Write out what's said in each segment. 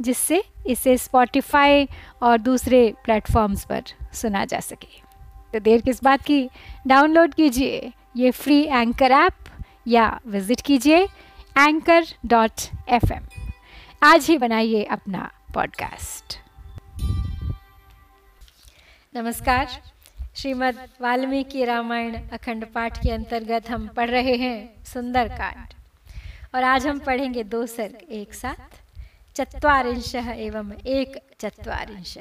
जिससे इसे स्पॉटिफाई और दूसरे प्लेटफॉर्म्स पर सुना जा सके। तो देर किस बात की? डाउनलोड कीजिए ये फ्री एंकर ऐप या विज़िट कीजिए एंकर डॉट एफ़ आज ही बनाइए अपना पॉडकास्ट नमस्कार। श्रीमद् वाल्मीकि रामायण अखंड पाठ के अंतर्गत हम पढ़ रहे हैं सुंदर कांड और आज हम पढ़ेंगे दो सर्ग, एक साथ। चत्वारिंश एवं एक चत्वारिंश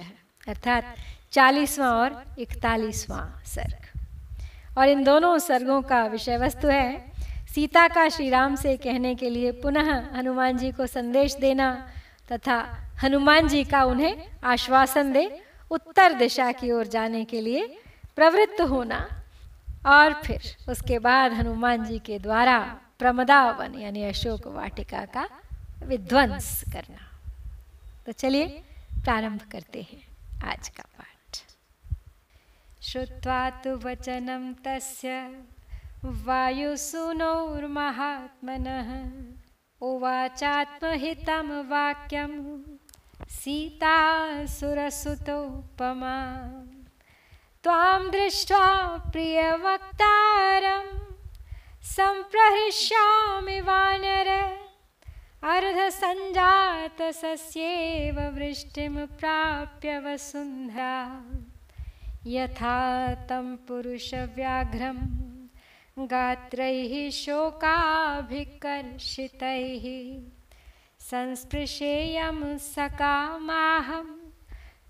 अर्थात चालीसवां और इकतालीसवां सर्ग। और इन दोनों सर्गों का विषय वस्तु है, सीता का श्री राम से कहने के लिए पुनः हनुमान जी को संदेश देना तथा हनुमान जी का उन्हें आश्वासन दे उत्तर दिशा की ओर जाने के लिए प्रवृत्त होना और फिर उसके बाद हनुमान जी के द्वारा प्रमदावन यानी अशोक वाटिका का विध्वंस करना। तो चलिए प्रारंभ करते हैं आज का पाठ। श्रुत्वा तो वचनम तस्य वायुसूनोर्महात्मनः उवाचात्महितं वाक्यं, सीतासुरसुतोपमा। त्वां दृष्ट्वा प्रियवक्तारं, सम्प्रहृष्यामि वानर अर्धसञ्जातसस्येव वृष्टिं प्राप्य वसुन्धरा यथा तं पुरुषव्याघ्रं, गात्रैः शोकाभिकर्षितैः। संस्पृशेयं सकामाहं,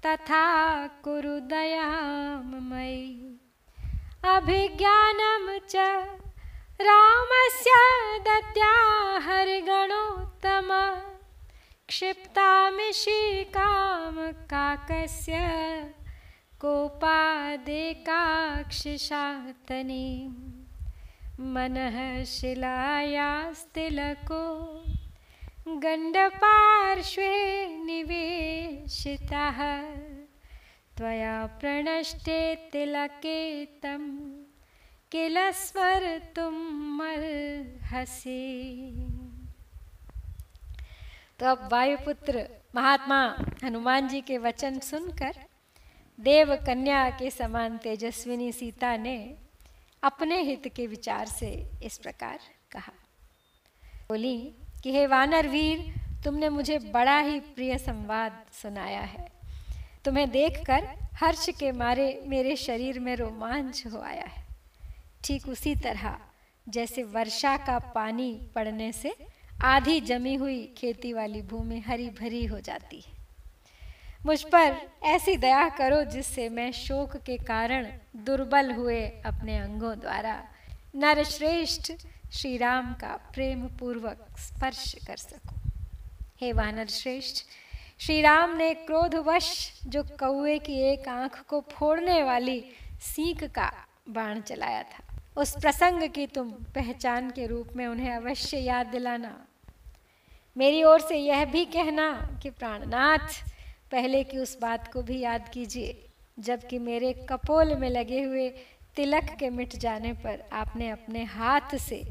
तथा कुरु दयां मयि अभिज्ञानं च रामस्य दत्या हरिगणोत्तम क्षिप्तामिषिकामकाकस्य कोपादेकाक्षिशातनी। मनः शिलायास्तिलको गण्डपार्श्वे निवेशितः। त्वया प्रणष्टे तिलके तम् किल स्वर तुम मर हसी। तो अब वायुपुत्र महात्मा हनुमान जी के वचन सुनकर देव कन्या के समान तेजस्विनी सीता ने अपने हित के विचार से इस प्रकार कहा। बोली, कि हे वानर वीर, तुमने मुझे बड़ा ही प्रिय संवाद सुनाया है। तुम्हें देखकर हर्ष के मारे मेरे शरीर में रोमांच हो आया है। ठीक उसी तरह, जैसे वर्षा का पानी पड़ने से आधी जमी हुई खेती वाली भूमि हरी भरी हो जाती है। मुझ पर ऐसी दया करो जिससे मैं शोक के कारण दुर्बल हुए अपने अंगों द्वारा नरश्रेष्ठ श्री राम का प्रेम पूर्वक स्पर्श कर सकूँ। हे वानर श्रेष्ठ श्री राम ने क्रोधवश जो कौए की एक आँख को फोड़ने वाली सीख का बाण चलाया था। उस प्रसंग की तुम पहचान के रूप में उन्हें अवश्य याद दिलाना। मेरी ओर से यह भी कहना कि प्राणनाथ, पहले की उस बात को भी याद कीजिए, जबकि मेरे कपोल में लगे हुए तिलक के मिट जाने पर आपने अपने हाथ से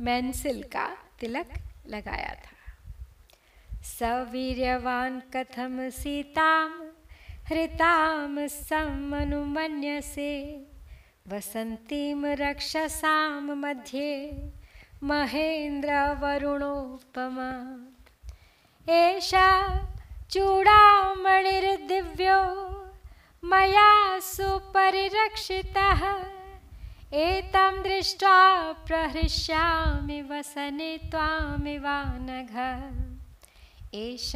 मैंसिल का तिलक लगाया था। सवीर्यवान कथम सीताम, हृताम समनुमन्य से वसन्तीं रक्षसां मध्ये महेन्द्रवरुणोपमा एषा चूडामणिर्दिव्यो मया सुपरिरक्षितः। एतं दृष्ट्वा प्रहृष्यामि वसने त्वामिवानघ एष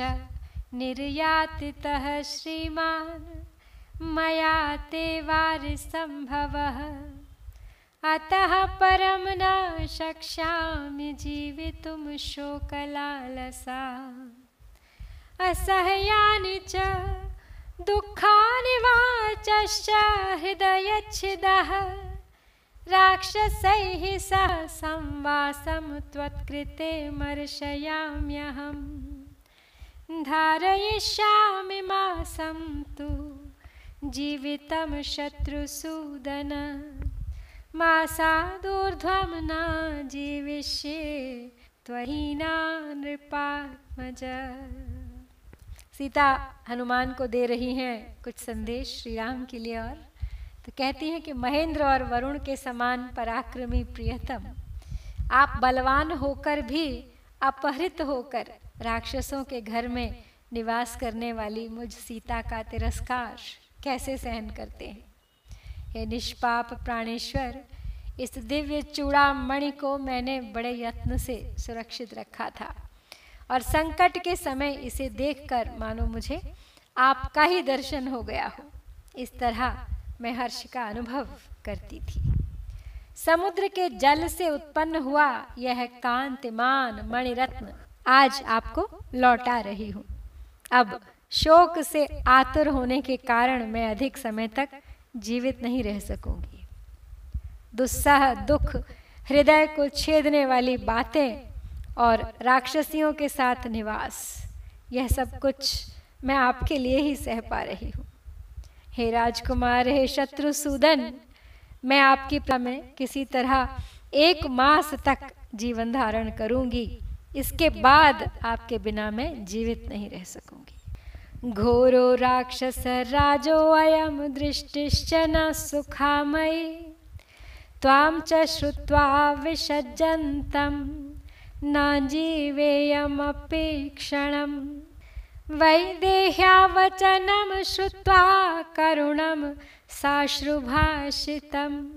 निर्यातितः श्रीमान् मया ते वारिसम्भवः। अतः परं न शक्ष्यामि जीवितुं शोकलालसा। असह्यानि च दुःखानिवाचश्च हृदयच्छिदः। राक्षसैः सह संवासं त्वत्कृते मर्शयाम्यहम्। धारयिष्यामि मासं तु। जीवितं शत्रुसूदन। मासादूर्ध्वं न जीविष्ये त्वहीना नृपात्मज। सीता हनुमान को दे रही हैं कुछ संदेश श्री राम के लिए और। तो कहती हैं कि महेंद्र और वरुण के समान पराक्रमी प्रियतम, आप बलवान होकर भी अपहृत होकर राक्षसों के घर में निवास करने वाली मुझ सीता का तिरस्कार। कैसे सहन करते हैं? हे निष्पाप प्राणेश्वर, इस दिव्य चूड़ा मणि को मैंने बड़े यत्न से सुरक्षित रखा था। और संकट के समय इसे देखकर, मानो मुझे आपका ही दर्शन हो गया हो। इस तरह मैं हर्ष का अनुभव करती थी। समुद्र के जल से उत्पन्न हुआ यह कांतिमान मणिरत्न आज आपको लौटा रही हूँ। अब शोक से आतुर होने के कारण मैं अधिक समय तक जीवित नहीं रह सकूँगी। दुस्साह, दुख, हृदय को छेदने वाली बातें और राक्षसियों के साथ निवास, यह सब कुछ मैं आपके लिए ही सह पा रही हूँ। हे राजकुमार, हे शत्रुसूदन मैं आपकी में किसी तरह एक मास तक जीवन धारण करूँगी, इसके बाद आपके बिना मैं जीवित नहीं रह सकूँगी। घोरो राक्षस राजो अयम दृष्टिश्च न सुखामयी। त्वां च श्रुत्वा विसज्जन्तम् न जीवेयमपि क्षणं। वैदेह्यावचनं श्रुत्वा करुणं साश्रुभाषितम्।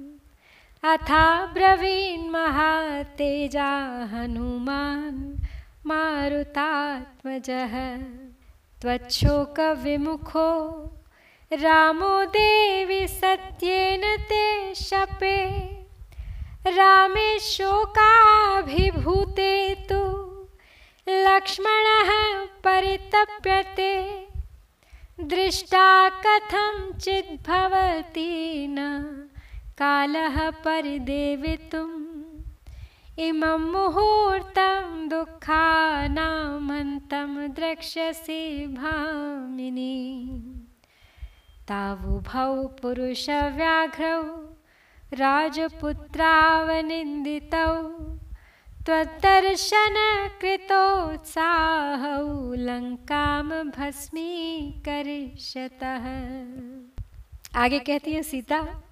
अथा ब्रवीन्महातेजा हनुमान् मारुतात्मजः। त्वच्छोकविमुखो रामो देवि सत्येन ते शपे। रामे शोकाभिभूते तु। लक्ष्मणः परितप्यते। दृष्टा कथं चिद्भवति न। कालः परिदेवितुम् इमं मुहूर्तं दुःखानामन्तं द्रक्ष्यसि भामिनी। तावुभौ पुरुषव्याघ्रौ, राजपुत्रावनिन्दितौ, त्वद्दर्शनकृतोत्साहौ लङ्कां भस्मीकरिष्यतः। आगे कहती है सीता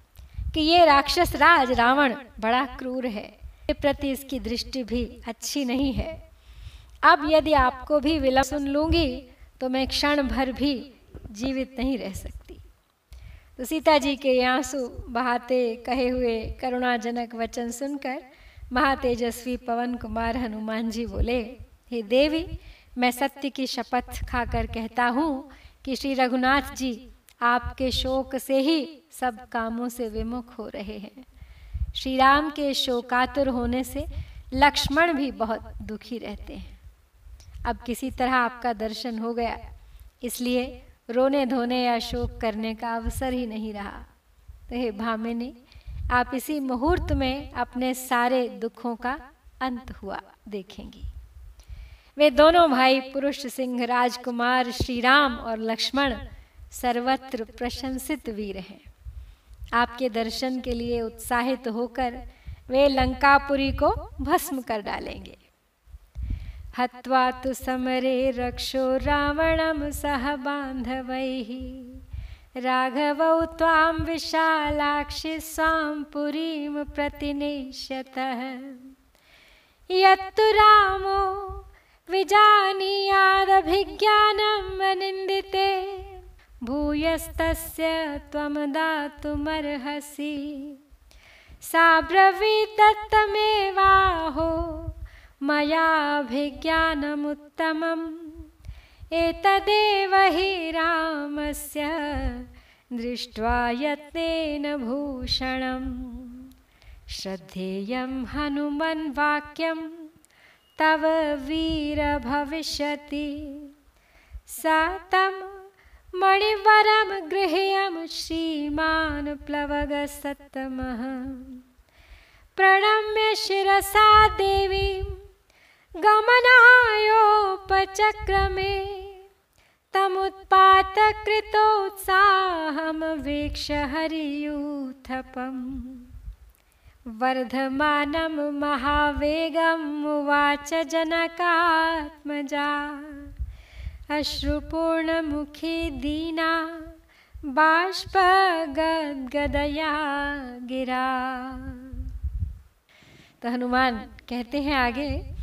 कि ये राक्षस राज रावण बड़ा क्रूर है। प्रति इसकी दृष्टि भी अच्छी नहीं है। अब यदि आपको भी विलंब सुन लूँगी तो मैं क्षण भर भी जीवित नहीं रह सकती। तो सीता जी के आँसू बहाते कहे हुए करुणाजनक वचन सुनकर महातेजस्वी पवन कुमार हनुमान जी बोले, हे देवी, मैं सत्य की शपथ खाकर कहता हूँ कि श्री रघुनाथ जी आपके शोक से ही सब कामों से विमुख हो रहे हैं। श्री राम के शोकातुर होने से लक्ष्मण भी बहुत दुखी रहते हैं। अब किसी तरह आपका दर्शन हो गया, इसलिए रोने धोने या शोक करने का अवसर ही नहीं रहा। तो हे भामिनी, आप इसी मुहूर्त में अपने सारे दुखों का अंत हुआ देखेंगी। वे दोनों भाई पुरुष सिंह, राजकुमार श्री राम और लक्ष्मण सर्वत्र प्रशंसित वीर हैं। आपके दर्शन के लिए उत्साहित होकर वे लंकापुरी को भस्म कर डालेंगे। हत्वा तु समरे रक्षो रावणं सह बान्धवैः राघवौ त्वां विशालाक्षि स्वां पुरीं प्रतिनिश्यतः यत्तु रामो विजानीयादभिज्ञानम् अनिन्दिते भूयस्तस्य त्वं दातुमर्हसि। सा ब्रवीदत्तमेवाहो मयाभिज्ञानमुत्तमम्। एतदेव हि रामस्य दृष्ट्वा यत्नेन भूषणम्। श्रद्धेयं हनुमन् वाक्यं तव वीर भविष्यति। सा तं मणिवरं गृह्यं श्रीमान् प्लवगसत्तमः। प्रणम्य शिरसा देवीं, गमनायोपचक्रमे, तमुत्पातकृतोत्साहं वीक्ष हरियूथपम्। वर्धमानं महावेगम् उवाच जनकात्मजा। अश्रुपूर्णमुखी दीना बाष्पगदया गिरा। तो हनुमान कहते हैं आगे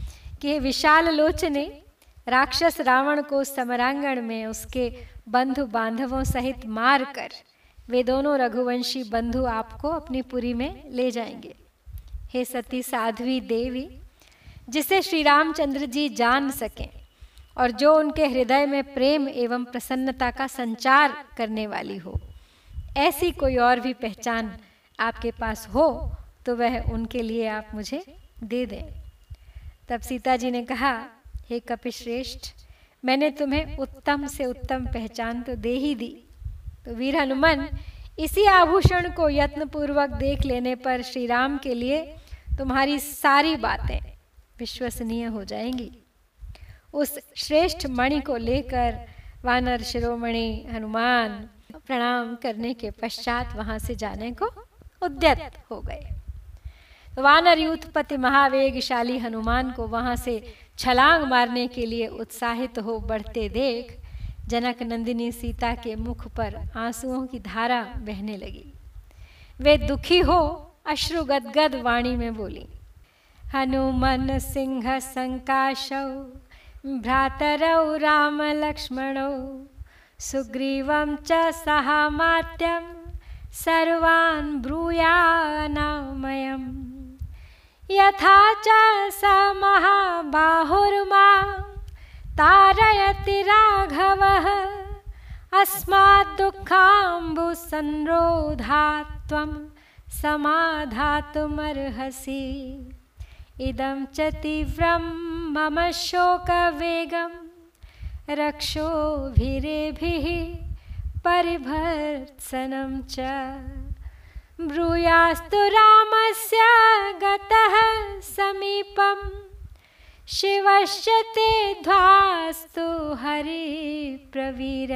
कि विशाल लोचने राक्षस रावण को समरांगण में उसके बंधु बांधवों सहित मार कर वे दोनों रघुवंशी बंधु आपको अपनी पुरी में ले जाएँगे। हे सती साध्वी देवी, जिसे श्री रामचंद्र जी जान सकें और जो उनके हृदय में प्रेम एवं प्रसन्नता का संचार करने वाली हो। ऐसी कोई और भी पहचान आपके पास हो तो वह उनके लिए आप मुझे दे दें। तब सीता जी ने कहा, हे कपिश्रेष्ठ, मैंने तुम्हें उत्तम से उत्तम पहचान तो दे ही दी। तो वीर हनुमान, इसी आभूषण को यत्नपूर्वक देख लेने पर श्री राम के लिए तुम्हारी सारी बातें विश्वसनीय हो जाएँगी। उस श्रेष्ठ मणि को लेकर वानर शिरोमणि हनुमान प्रणाम करने के पश्चात वहाँ से जाने को उद्यत हो गए। वानर यूथपति महावेगशाली हनुमान को वहाँ से छलांग मारने के लिए उत्साहित हो बढ़ते देख जनक नंदिनी सीता के मुख पर आंसुओं की धारा बहने लगी। वे दुखी हो अश्रु गदगद वाणी में बोली, हनुमन सिंह संकाशौ भ्रातरौ राम लक्ष्मणौ सुग्रीवं च सहामात्यं, सर्वान् ब्रूयानामयम्। यथा च स महाबाहुर्मा, तारयति राघवः अस्माद्दुःखाम्बुसंरोधात् समाधातुमर्हसि। इदं च तीव्रं मम शोकवेगं रक्षोभिरेभिः परिभर्त्सनं च। ब्रूयास्तु रामस्य गतः समीपं, शिवश्च ते ध्वास्तु हरिप्रवीर।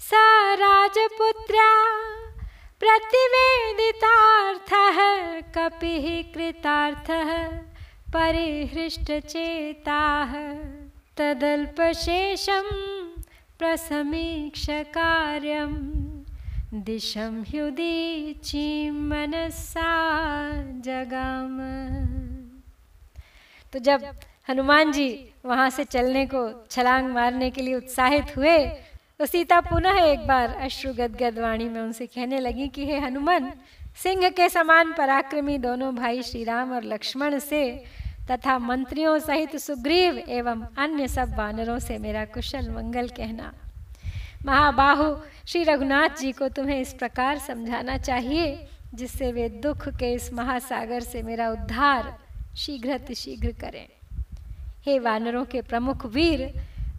स राजपुत्र्या प्रतिवेदितार्थः, कपिः कृतार्थः। परिहृष्टचेताः तदल्पशेषं प्रसमीक्ष कार्यम् दिशम ह्युदीची मनसा जगाम। तो जब हनुमान जी वहाँ से चलने को छलांग मारने के लिए उत्साहित हुए तो सीता पुनः एक बार अश्रु गदगद वाणी में उनसे कहने लगी कि, हे हनुमान, सिंह के समान पराक्रमी दोनों भाई श्री राम और लक्ष्मण से तथा मंत्रियों सहित सुग्रीव एवं अन्य सब वानरों से मेरा कुशल मंगल कहना। महाबाहु, श्री रघुनाथ जी को तुम्हें इस प्रकार समझाना चाहिए, जिससे वे दुख के इस महासागर से मेरा उद्धार शीघ्र शीघ्र करें। हे वानरों के प्रमुख वीर,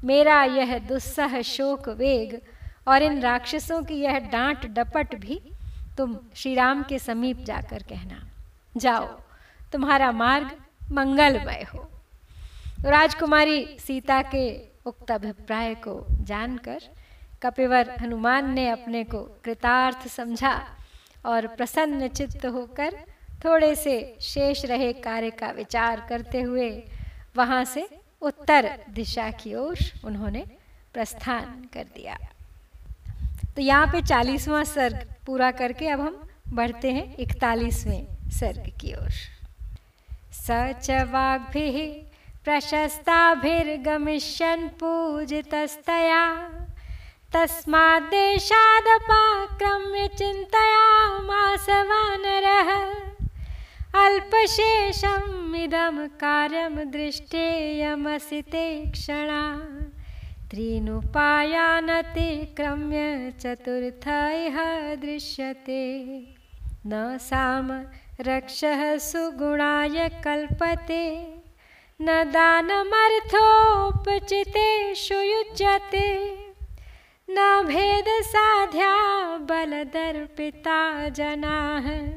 मेरा यह दुस्सह शोक वेग और इन राक्षसों की यह डांट डपट भी तुम श्री राम के समीप जाकर कहना। जाओ, तुम्हारा मार्ग मंगलमय हो। राजकुमारी सीता के उक्त अभिप्राय को जानकर कपिवर हनुमान ने अपने को कृतार्थ समझा और प्रसन्न चित्त होकर थोड़े से शेष रहे कार्य का विचार करते हुए वहाँ से उत्तर दिशा की ओर उन्होंने प्रस्थान कर दिया। तो यहाँ पे चालीसवां सर्ग पूरा करके अब हम बढ़ते हैं इकतालीसवें सर्ग की ओर। सच वाग्भि प्रशस्ताभिर्गमिष्यन् पूजितस्तया। तस्माद्देशादपाक्रम्य चिन्तयामास वानरः अल्पशेषम् इदं कार्यं दृष्टेयमसि ते क्षणा। त्रीनुपायानतिक्रम्य चतुर्थ इह दृश्यते। न साम रक्षः सुगुणाय कल्पते, न दानमर्थोपचिते युज्यते न भेद साध्या बलदर्पिता जनाः।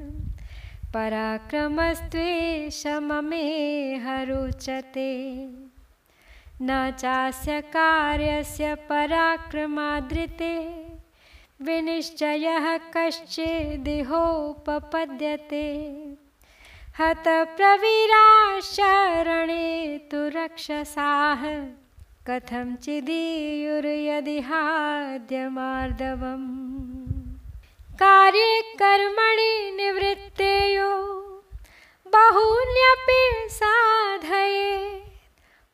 पराक्रमस्त्वे शममे हरुचते न चास्य कार्यस्य पराक्रमादृते। विनिश्चयः कश्चिदिहोपपद्यते हतप्रवीराशरणे तु रक्षसाः। कथं चिदीयुर्यदिहाद्यमार्दवम्। कार्ये कर्मणि निवृत्तेयो बहून्यपि साधये।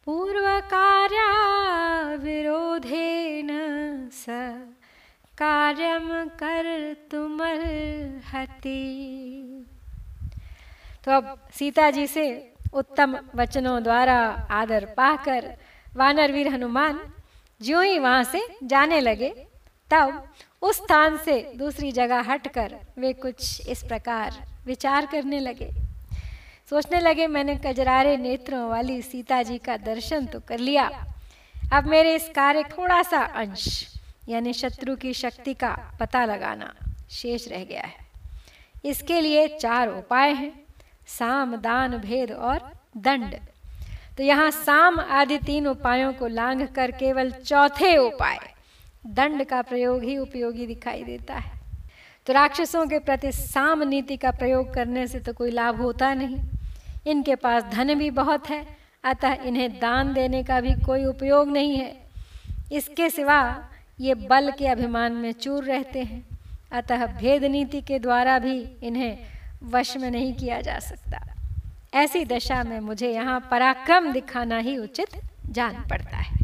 पूर्वकार्याविरोधेन स कार्यं कर्तुमर्हति तो अब सीता जी से उत्तम वचनों द्वारा आदर पाकर वानर वीर हनुमान ज्यों ही वहाँ से जाने लगे, तब उस स्थान से दूसरी जगह हटकर वे कुछ इस प्रकार विचार करने लगे। सोचने लगे, मैंने कजरारे नेत्रों वाली सीता जी का दर्शन तो कर लिया। अब मेरे इस कार्य थोड़ा सा अंश यानी शत्रु की शक्ति का पता लगाना शेष रह गया है। इसके लिए चार उपाय हैं, साम, दान, भेद और दंड। तो यहाँ साम आदि तीन उपायों को लांघ कर केवल चौथे उपाय, दंड का प्रयोग ही उपयोगी दिखाई देता है। तो राक्षसों के प्रति साम नीति का प्रयोग करने से तो कोई लाभ होता नहीं। इनके पास धन भी बहुत है, अतः इन्हें दान देने का भी कोई उपयोग नहीं है। इसके सिवा ये बल के अभिमान में चूर रहते हैं। अतः भेद नीति के द्वारा भी इन्हें वश में नहीं किया जा सकता। ऐसी दशा में मुझे यहाँ पराक्रम दिखाना ही उचित जान पड़ता है।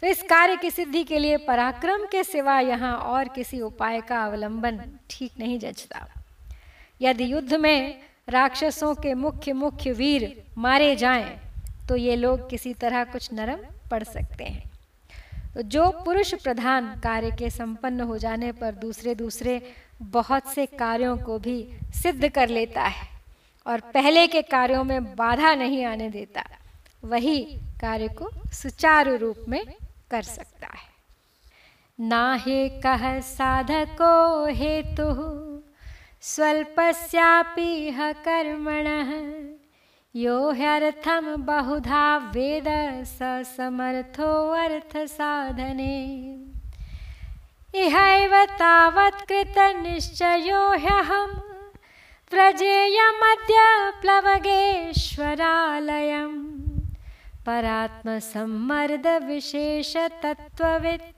तो इस कार्य की सिद्धि के लिए पराक्रम के सिवा यहाँ और किसी उपाय का अवलंबन ठीक नहीं जचता। यदि युद्ध में राक्षसों के मुख्य मुख्य वीर मारे जाएँ तो ये लोग किसी तरह कुछ नरम पड़ सकते हैं। जो पुरुष प्रधान कार्य के संपन्न हो जाने पर दूसरे दूसरे बहुत से कार्यों को भी सिद्ध कर लेता है और पहले के कार्यों में बाधा नहीं आने देता, वही कार्य को सुचारू रूप में कर सकता है। ना हे कह साधको हेतु स्वल्पस्यापि कर्मणः यो ह्यर्थम बहुधा वेद स समर्थो अर्थ साधने इहैव तावत् कृतनिश्चयो ह्यहं व्रजेयमद्य प्लवगेश्वरालयम्। परात्मसम्मर्दविशेषतत्त्ववित्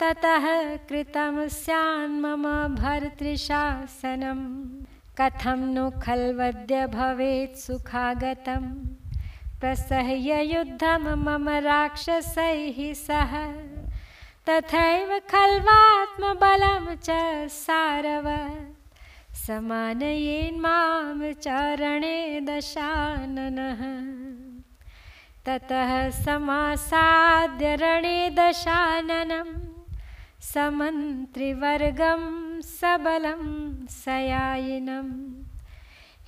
ततः कृतं स्यान्मम भर्तृशासनं कथं नु खल्वद्य भवेत् सुखागतं? प्रसह्य युद्धं मम राक्षसैः सह। तथैव खल्वात्मबलं च सारव। समानयेन्मां चरणे दशाननः। ततः समासाद्य रणे दशाननं समन्त्रिवर्गं सबलं सयायिनं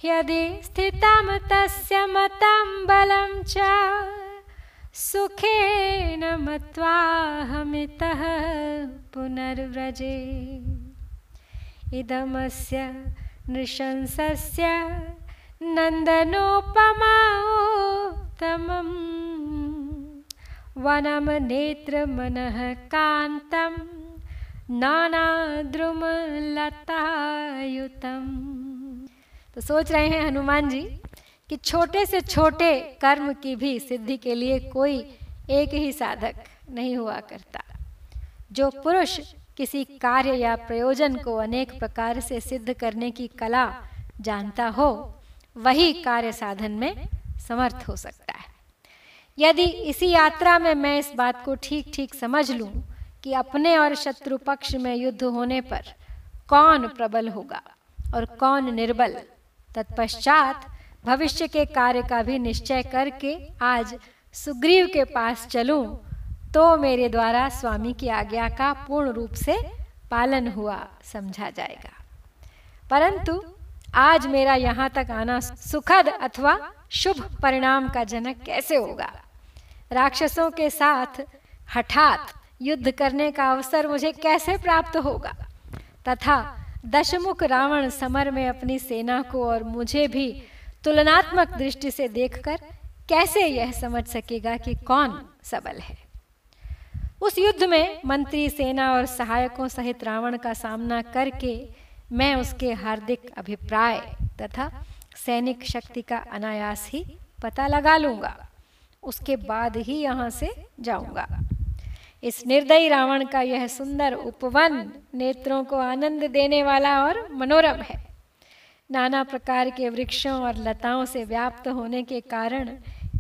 यदि स्थितं तस्य मतं बलं च, सुखेन मत्वाहमितः पुनर्व्रजे। इदमस्य नृशंसस्य नन्दनोपमाोत्तमं वनं नेत्रमनः कान्तं नानाद्रुमलतायुतम। तो सोच रहे हैं हनुमान जी कि छोटे से छोटे कर्म की भी सिद्धि के लिए कोई एक ही साधक नहीं हुआ करता। जो पुरुष किसी कार्य या प्रयोजन को अनेक प्रकार से सिद्ध करने की कला जानता हो, वही कार्य साधन में समर्थ हो सकता है। यदि इसी यात्रा में मैं इस बात को ठीक ठीक समझ लूँ कि अपने और शत्रु पक्ष में युद्ध होने पर कौन प्रबल होगा और कौन निर्बल। तत्पश्चात भविष्य के कार्य का भी निश्चय करके आज सुग्रीव के पास चलूँ तो मेरे द्वारा स्वामी की आज्ञा का पूर्ण रूप से पालन हुआ, समझा जाएगा। परंतु आज मेरा यहाँ तक आना सुखद अथवा शुभ परिणाम का जनक कैसे होगा? राक्षसों के साथ हठात युद्ध करने का अवसर मुझे कैसे प्राप्त होगा? तथा दशमुख रावण समर में अपनी सेना को और मुझे भी तुलनात्मक दृष्टि से देखकर कैसे यह समझ सकेगा कि कौन सबल है? उस युद्ध में मंत्री, सेना और सहायकों सहित रावण का सामना करके मैं उसके हार्दिक अभिप्राय तथा सैनिक शक्ति का अनायास ही पता लगा लूँगा। उसके बाद ही यहाँ से जाऊँगा। इस निर्दयी रावण का यह सुंदर उपवन नेत्रों को आनंद देने वाला और मनोरम है। नाना प्रकार के वृक्षों और लताओं से व्याप्त होने के कारण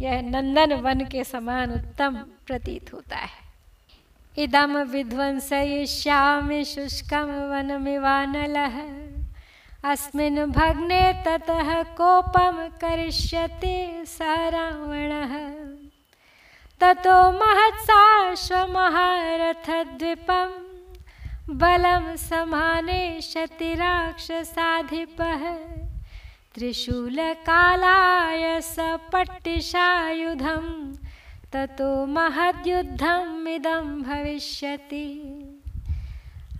यह नंदन वन के समान उत्तम प्रतीत होता है। इदम विध्वंसयिष्यामि शुष्कं वनमिवानलः। अस्मिन् भग्ने ततः कोपं करिष्यति स रावणः। ततो महत्साश्वमहारथद्विपं। बलं समानेशति राक्षसाधिपः। त्रिशूलकालाय सपट्टिशायुधम् ततो महद्युद्धमिदं भविष्यति।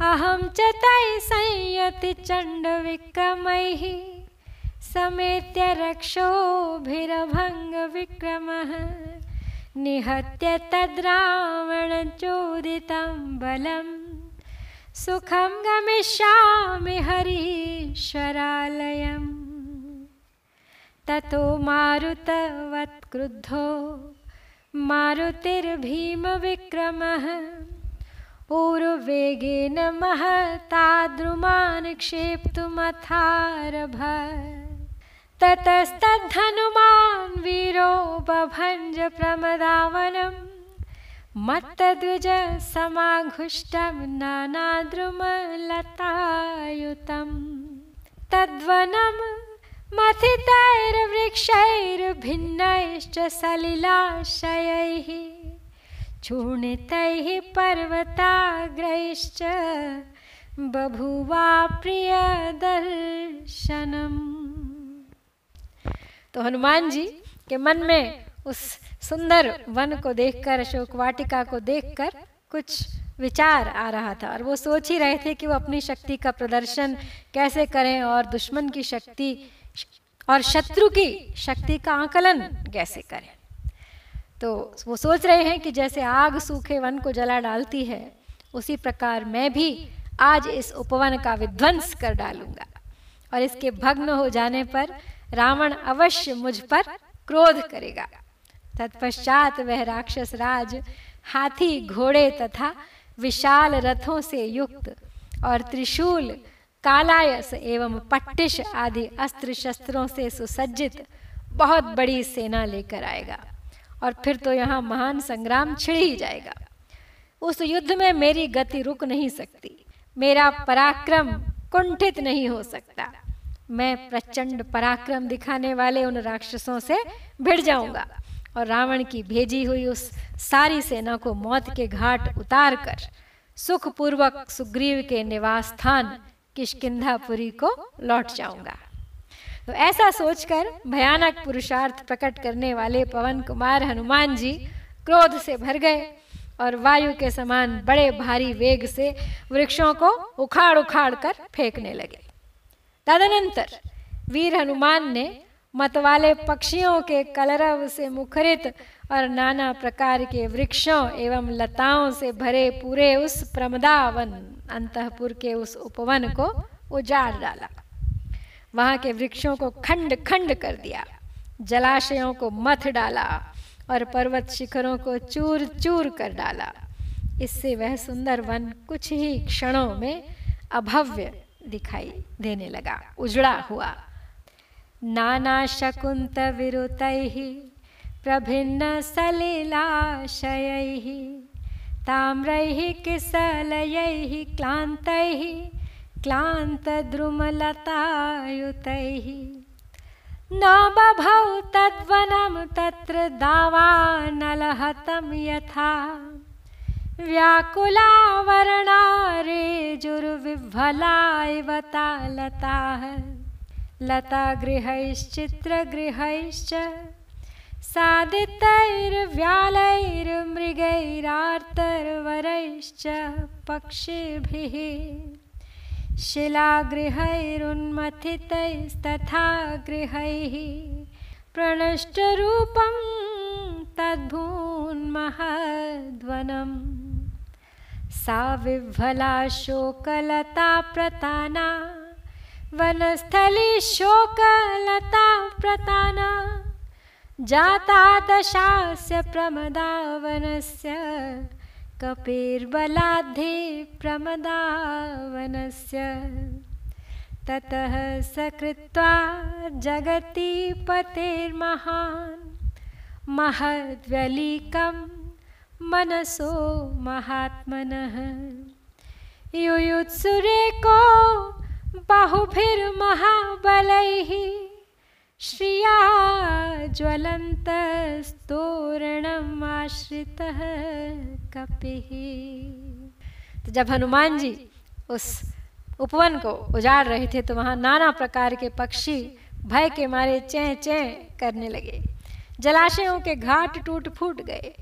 अहं च तैः संयतिचण्डविक्रमैः समेत्य रक्षोभिरभङ्गविक्रमः। निहत्य तद्रावणचोदितं बलं सुखं गमिष्यामि हरीश्वरालयम्। ततो मारुतवत्क्रुद्धो मारुतिर्भीमविक्रमः। ऊर्वेगेन महताद्रुमान् क्षेप्तुमथारभ। ततस्तद्धनुमान् वीरो बभञ्ज प्रमदावनं मत्तद्विज समाघुष्टं नानाद्रुमलतायुतं तद्वनम् मथितैर्वृक्षैर्भिन्नैश्च सलिलाशयैः चूर्णितैः पर्वताग्रैश्च बभुवा प्रिय दर्शनम तो हनुमान जी के मन में उस सुंदर वन को देखकर, अशोक वाटिका को देखकर कुछ विचार आ रहा था और वो सोच ही रहे थे कि वो अपनी शक्ति का प्रदर्शन कैसे करें और दुश्मन की शक्ति और शत्रु की शक्ति का आकलन कैसे करें। तो वो सोच रहे हैं कि जैसे आग सूखे वन को जला डालती है, उसी प्रकार मैं भी आज इस उपवन का विध्वंस कर डालूँगा। और इसके भग्न हो जाने पर रावण अवश्य मुझ पर क्रोध करेगा। तत्पश्चात वह राक्षस राज हाथी, घोड़े तथा विशाल रथों से युक्त और त्रिशूल, कालायस एवं पट्टिश आदि अस्त्र शस्त्रों से सुसज्जित बहुत बड़ी सेना लेकर आएगा और फिर तो यहाँ महान संग्राम छिड़ ही जाएगा। उस युद्ध में मेरी गति रुक नहीं सकती। मेरा पराक्रम कुंठित नहीं हो सकता। मैं प्रचंड पराक्रम दिखाने वाले उन राक्षसों से भिड़ जाऊँगा। और रावण की भेजी हुई उस सारी सेना को मौत के घाट उतार कर सुखपूर्वक सुग्रीव के निवास स्थान किशकिंधापुरी को लौट जाऊँगा। तो ऐसा सोचकर भयानक पुरुषार्थ प्रकट करने वाले पवन कुमार हनुमान जी क्रोध से भर गए और वायु के समान बड़े भारी वेग से वृक्षों को उखाड़ उखाड़ कर फेंकने लगे। तदनंतर वीर हनुमान ने मतवाले पक्षियों के कलरव से मुखरित और नाना प्रकार के वृक्षों एवं लताओं से भरे पूरे उस प्रमदावन, अंतपुर के उस उपवन को उजाड़ डाला। वहाँ के वृक्षों को खंड खंड कर दिया, जलाशयों को मथ डाला और पर्वत शिखरों को चूर चूर कर डाला। इससे वह सुंदर वन कुछ ही क्षणों में अभव्य दिखाई देने लगा। उजड़ा हुआ। नाना शकुंत विरुत, प्रभिन्न सलिलाशय, ताम्रैः, किसलयैः क्लांत क्लान्तद्रुमलतायुतैः। न बभौ तद्वनं तत्र दावानलहतं यथा। व्याकुलावरणारेजुर्विह्वला इव तालताः लतागृहैश्चित्रगृहैश्च सादितैर्व्यालैर्मृगैरार्तर्वरैश्च पक्षिभिः। शिलागृहैरुन्मथितैस्तथा गृहैः। प्रणष्टरूपं तद्भून्महद्वनम् सा विह्वला शोकलता प्रताना वनस्थली शोकलता प्रताना जाता दशास्य प्रमदावनस्य कपेर्बलाद्धे प्रमदावनस्य। ततः सकृत्वा जगति पतेर्महान् महद्व्यलीकं मनसो महात्मनः। युयुत्सुरेको बहुभिर्महाबलैः श्रिया ज्वलन्तस्तोरणम् आश्रितः कपिः। तो जब हनुमान जी उस उपवन को उजाड़ रहे थे तो वहाँ नाना प्रकार के पक्षी भय के मारे चें चें करने लगे। जलाशयों के घाट टूट फूट गए।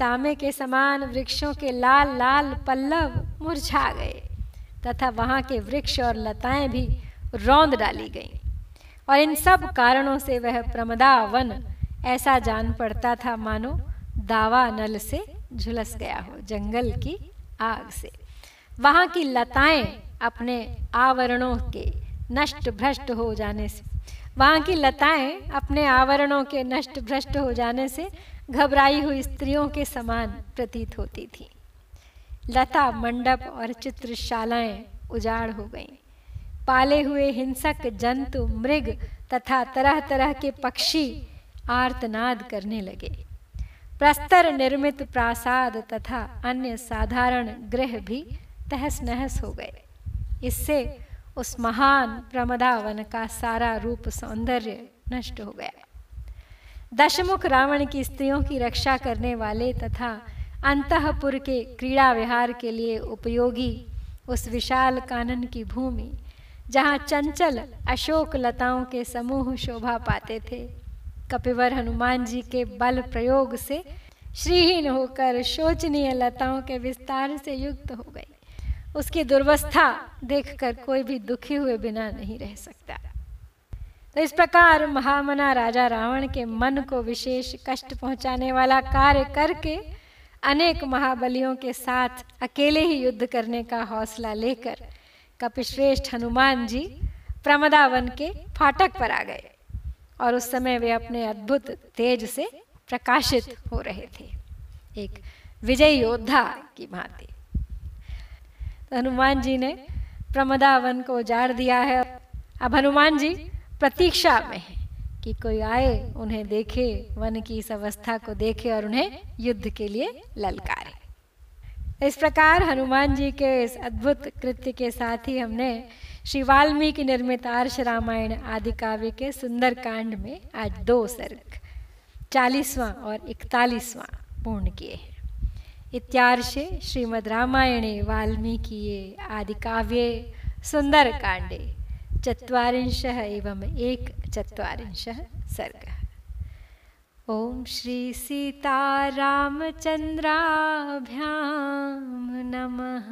तांबे के समान वृक्षों के लाल लाल पल्लव मुरझा गए, तथा वहाँ के वृक्ष और लताएँ भी रौंद डाली गईं। और इन सब कारणों से वह प्रमदा वन ऐसा जान पड़ता था मानो, दावा नल से झुलस गया हो, जंगल की आग से। वहाँ की लताएँ अपने आवरणों के नष्ट भ्रष्ट हो जाने से, वहाँ की लताएँ अपने आवरणों के नष्ट भ्रष्ट हो जाने से घबराई हुई स्त्रियों के समान प्रतीत होती थी। लता मंडप और चित्रशालाएँ उजाड़ हो गईं। पाले हुए हिंसक जंतु, मृग तथा तरह तरह के पक्षी आर्तनाद करने लगे। प्रस्तर निर्मित प्रासाद तथा अन्य साधारण गृह भी तहस नहस हो गए। इससे उस महान प्रमदावन का सारा रूप सौंदर्य नष्ट हो गया। दशमुख रावण की स्त्रियों की रक्षा करने वाले तथा अंतपुर के क्रीड़ा विहार के लिए उपयोगी उस विशाल कानन की भूमि, जहाँ चंचल अशोक लताओं के समूह शोभा पाते थे। कपिवर हनुमान जी के बल प्रयोग से श्रीहीन होकर शोचनीय लताओं के विस्तार से युक्त हो गई उसकी दुर्वस्था देखकर कोई भी दुखी हुए बिना नहीं रह सकता। तो इस प्रकार महामना राजा रावण के मन को विशेष कष्ट पहुँचाने वाला कार्य करके अनेक महाबलियों के साथ अकेले ही युद्ध करने का हौसला लेकर कपिश्रेष्ठ हनुमान जी प्रमदावन के फाटक पर आ गए और उस समय वे अपने अद्भुत तेज से प्रकाशित हो रहे थे। एक विजय योद्धा की भांति। तो हनुमान जी ने प्रमदावन को उजाड़ दिया है। अब हनुमान जी प्रतीक्षा में है कि कोई आए, उन्हें देखे, वन की इस अवस्था को देखे और उन्हें युद्ध के लिए ललकारे। इस प्रकार हनुमान जी के इस अद्भुत कृत्य के साथ ही हमने श्री वाल्मीकि निर्मित आर्ष रामायण आदि काव्य के सुंदर कांड में आज दो सर्ग, चालीसवां और इकतालीसवां पूर्ण किए हैं। इत्यार्षे श्रीमद् रामायणे वाल्मीकि आदि काव्ये सुंदर कांडे। चत्वारिंश एवं एक चत्वारिंशः सर्ग। ॐ श्री सीतारामचन्द्राभ्यां नमः।